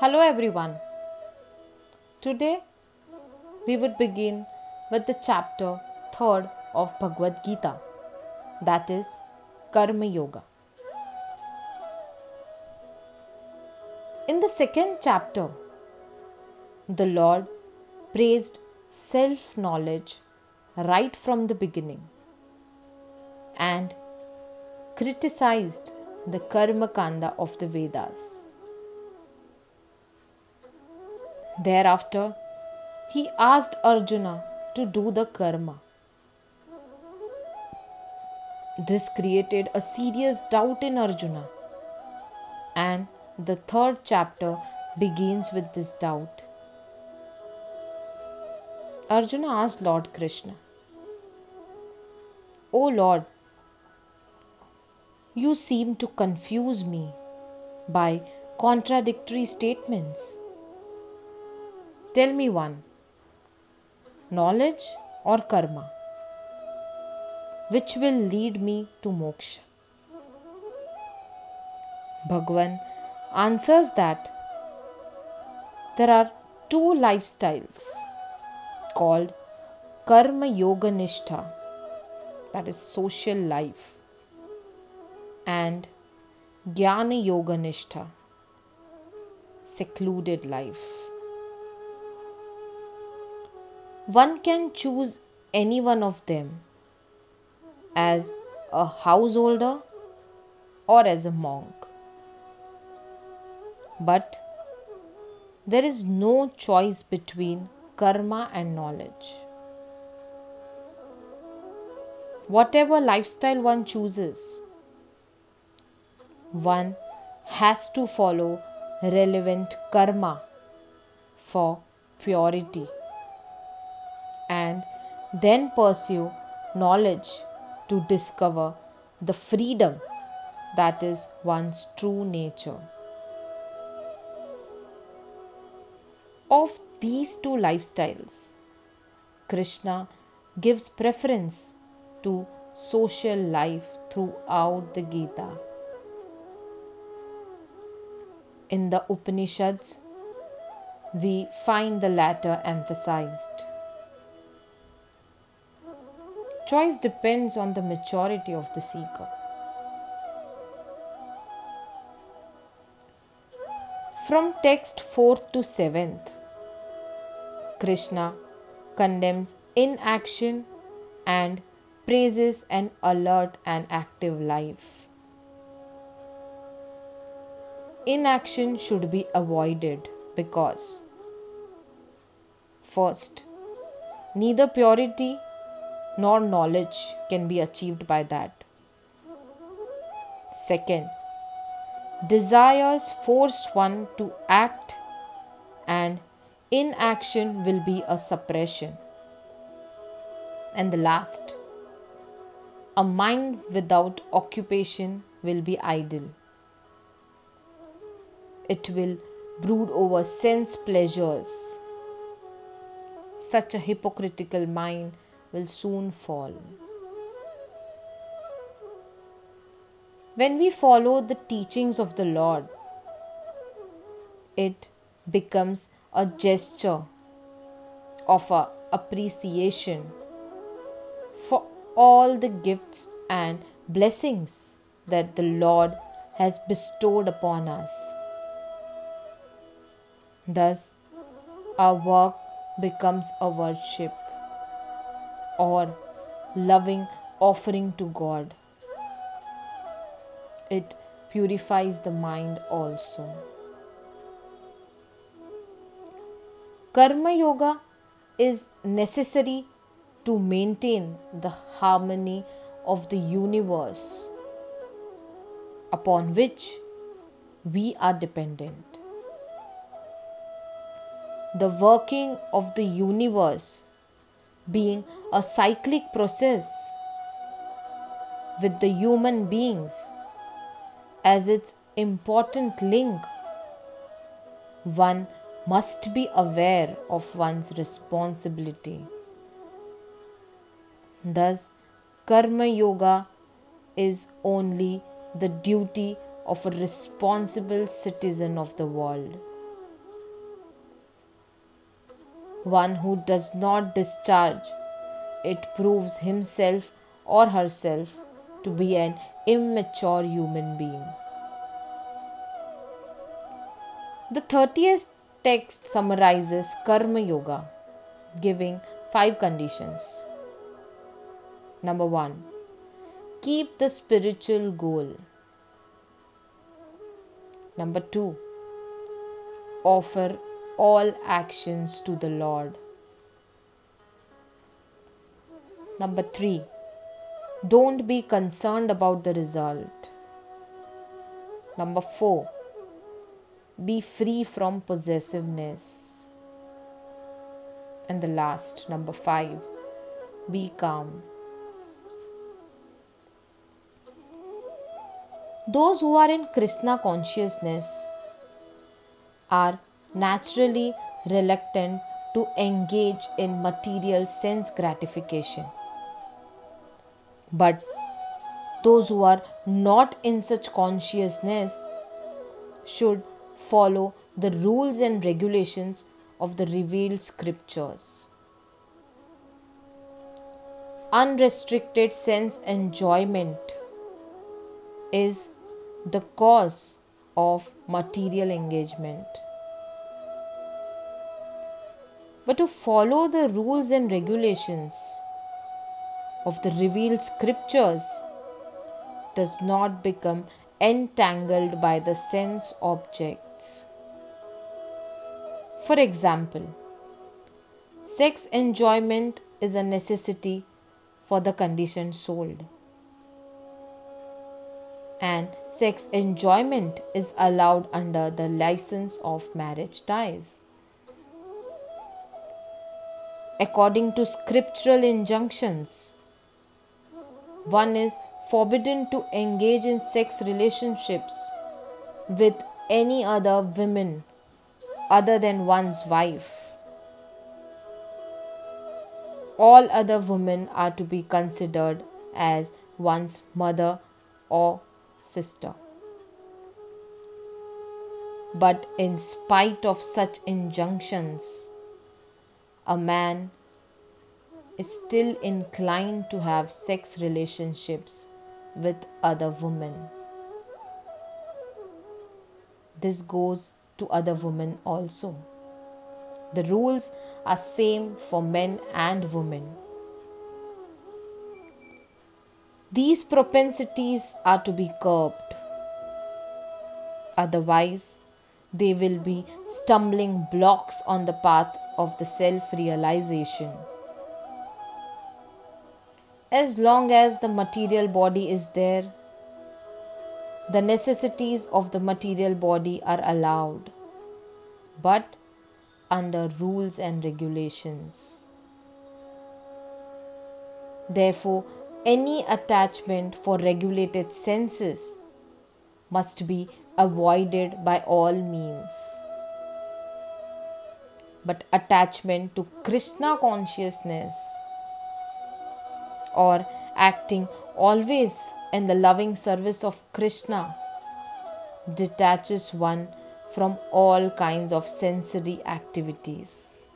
Hello everyone. Today we would begin with the chapter 3rd of Bhagavad Gita that is Karma Yoga. In the second chapter the Lord praised self knowledge right from the beginning and criticized the Karma Kanda of the Vedas. Thereafter, he asked Arjuna to do the karma. This created a serious doubt in Arjuna, and the third chapter begins with this doubt. Arjuna asked Lord Krishna, O Lord, you seem to confuse me by contradictory statements. Tell me one knowledge or karma? Which will lead me to moksha? Bhagwan answers that there are two lifestyles called Karma Yoga Nishtha, that is social life, and Jnana Yoga Nishtha, secluded life. One can choose any one of them as a householder or as a monk. But there is no choice between karma and knowledge. Whatever lifestyle one chooses, one has to follow relevant karma for purity then pursue knowledge to discover the freedom that is one's true nature. Of these two lifestyles, Krishna gives preference to social life throughout the Gita. In the Upanishads, we find the latter emphasized. Choice depends on the maturity of the seeker. From text 4th to 7th, Krishna condemns inaction and praises an alert and active life. Inaction should be avoided because, first, neither purity nor knowledge can be achieved by that. Second, desires force one to act, and inaction will be a suppression. And the last, a mind without occupation will be idle. It will brood over sense pleasures. Such a hypocritical mind will soon fall. When we follow the teachings of the Lord, it becomes a gesture of a appreciation for all the gifts and blessings that the Lord has bestowed upon us. Thus, our work becomes a worship or loving offering to God. It purifies the mind also. Karma Yoga is necessary to maintain the harmony of the universe upon which we are dependent. The working of the universe being a cyclic process with the human beings as its important link, one must be aware of one's responsibility. Thus, Karma Yoga is only the duty of a responsible citizen of the world. One who does not discharge it proves himself or herself to be an immature human being. The 30th text summarizes Karma Yoga, giving five conditions. Number one, keep the spiritual goal. Number two, offer all actions to the Lord. Number three, don't be concerned about the result. Number four, be free from possessiveness. And the last, number five, be calm. Those who are in Krishna consciousness are naturally reluctant to engage in material sense gratification. But those who are not in such consciousness should follow the rules and regulations of the revealed scriptures. Unrestricted sense enjoyment is the cause of material engagement. But to follow the rules and regulations of the revealed scriptures does not become entangled by the sense objects. For example, sex enjoyment is a necessity for the conditioned soul. And sex enjoyment is allowed under the license of marriage ties. According to scriptural injunctions, one is forbidden to engage in sex relationships with any other women other than one's wife. All other women are to be considered as one's mother or sister. But in spite of such injunctions, a man is still inclined to have sex relationships with other women. This goes to other women also. The rules are same for men and women. These propensities are to be curbed. Otherwise, they will be stumbling blocks on the path of the self realization as long as the material body is there, the necessities of the material body are allowed, but under rules and regulations. Therefore, any attachment for regulated senses must be avoided by all means. But attachment to Krishna consciousness or acting always in the loving service of Krishna detaches one from all kinds of sensory activities.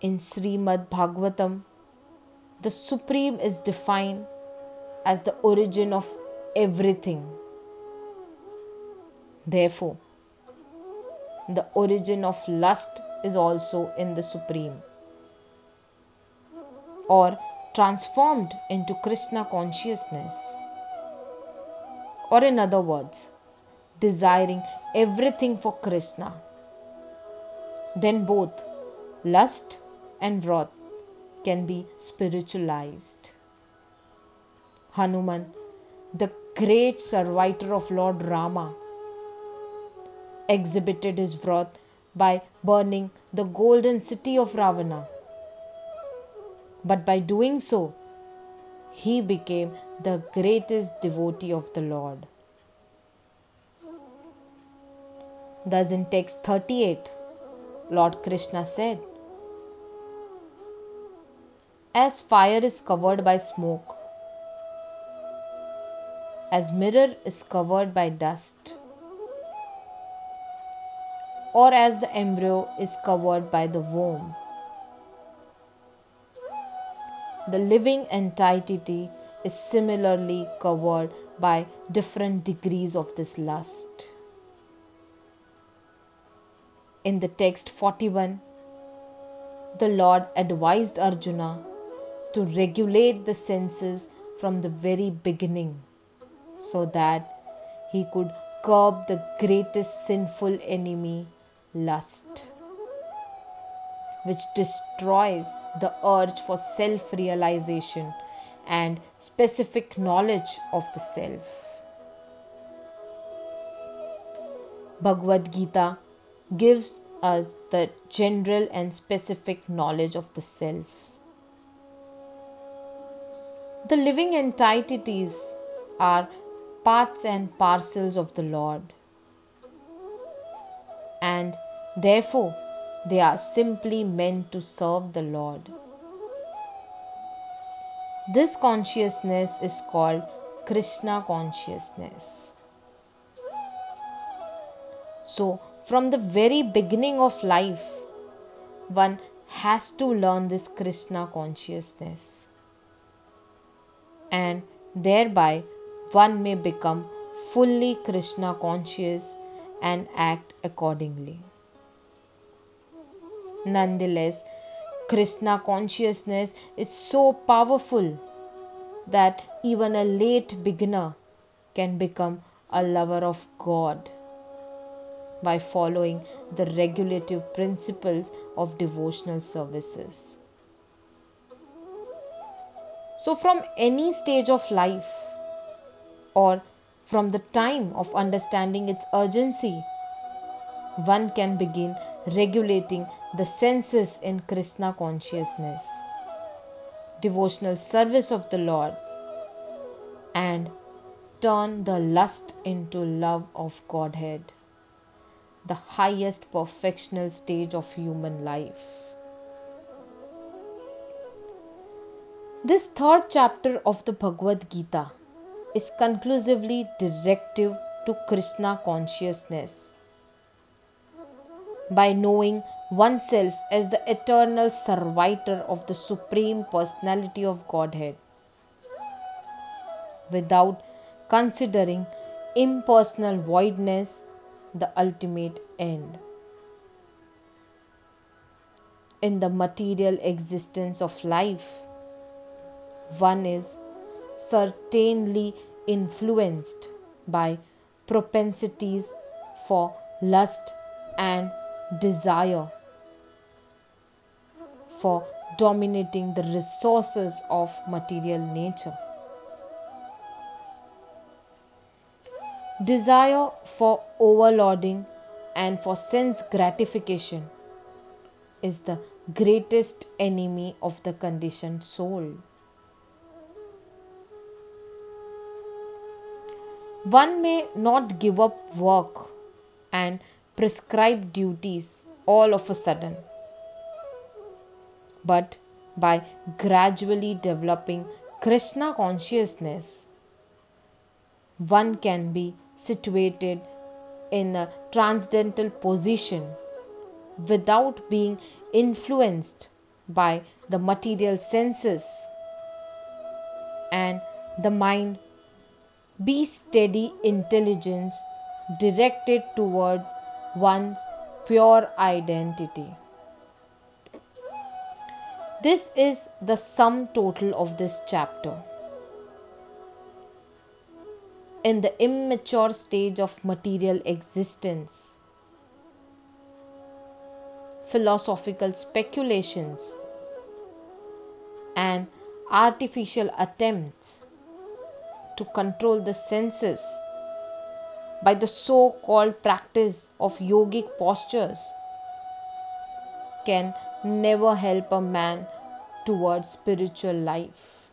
In Srimad Bhagavatam, the Supreme is defined as the origin of everything. Therefore, the origin of lust is also in the Supreme or transformed into Krishna consciousness. Or, in other words, desiring everything for Krishna. Then both lust and wrath can be spiritualized. Hanuman, the great servitor of Lord Rama, exhibited his wrath by burning the golden city of Ravana but by doing so, he became the greatest devotee of the Lord. Thus, in text 38, Lord Krishna said, As fire is covered by smoke, as mirror is covered by dust, or as the embryo is covered by the womb. The living entity is similarly covered by different degrees of this lust. In the text 41, the Lord advised Arjuna to regulate the senses from the very beginning so that he could curb the greatest sinful enemy, lust, which destroys the urge for self realization and specific knowledge of the self. Bhagavad Gita gives us the general and specific knowledge of the self. The living entities are parts and parcels of the Lord, and therefore they are simply meant to serve the Lord. This consciousness is called Krishna consciousness. So, from the very beginning of life, one has to learn this Krishna consciousness. And thereby, one may become fully Krishna conscious and act accordingly. Nonetheless, Krishna consciousness is so powerful that even a late beginner can become a lover of God by following the regulative principles of devotional services. So, from any stage of life or from the time of understanding its urgency, one can begin regulating the senses in Krishna consciousness, devotional service of the Lord, and turn the lust into love of Godhead, the highest perfectional stage of human life. This third chapter of the Bhagavad Gita is conclusively directive to Krishna consciousness by knowing oneself as the eternal servitor of the Supreme Personality of Godhead without considering impersonal voidness the ultimate end. In the material existence of life, one is certainly influenced by propensities for lust and desire for dominating the resources of material nature. Desire for overloading and for sense gratification is the greatest enemy of the conditioned soul. One may not give up work and prescribed duties all of a sudden. But by gradually developing Krishna consciousness, one can be situated in a transcendental position without being influenced by the material senses and the mind be steady intelligence directed toward one's pure identity. This is the sum total of this chapter. In the immature stage of material existence, philosophical speculations and artificial attempts to control the senses by the so called practice of yogic postures can never help a man towards spiritual life.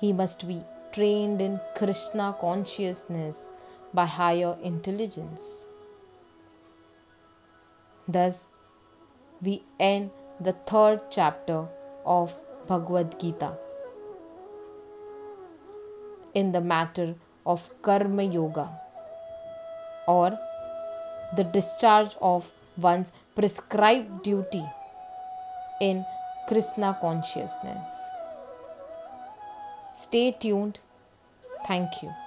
He must be trained in Krishna consciousness by higher intelligence. Thus, we end the third chapter of Bhagavad Gita in the matter of Karma Yoga or the discharge of one's prescribed duty in Krishna consciousness. Stay tuned. Thank you.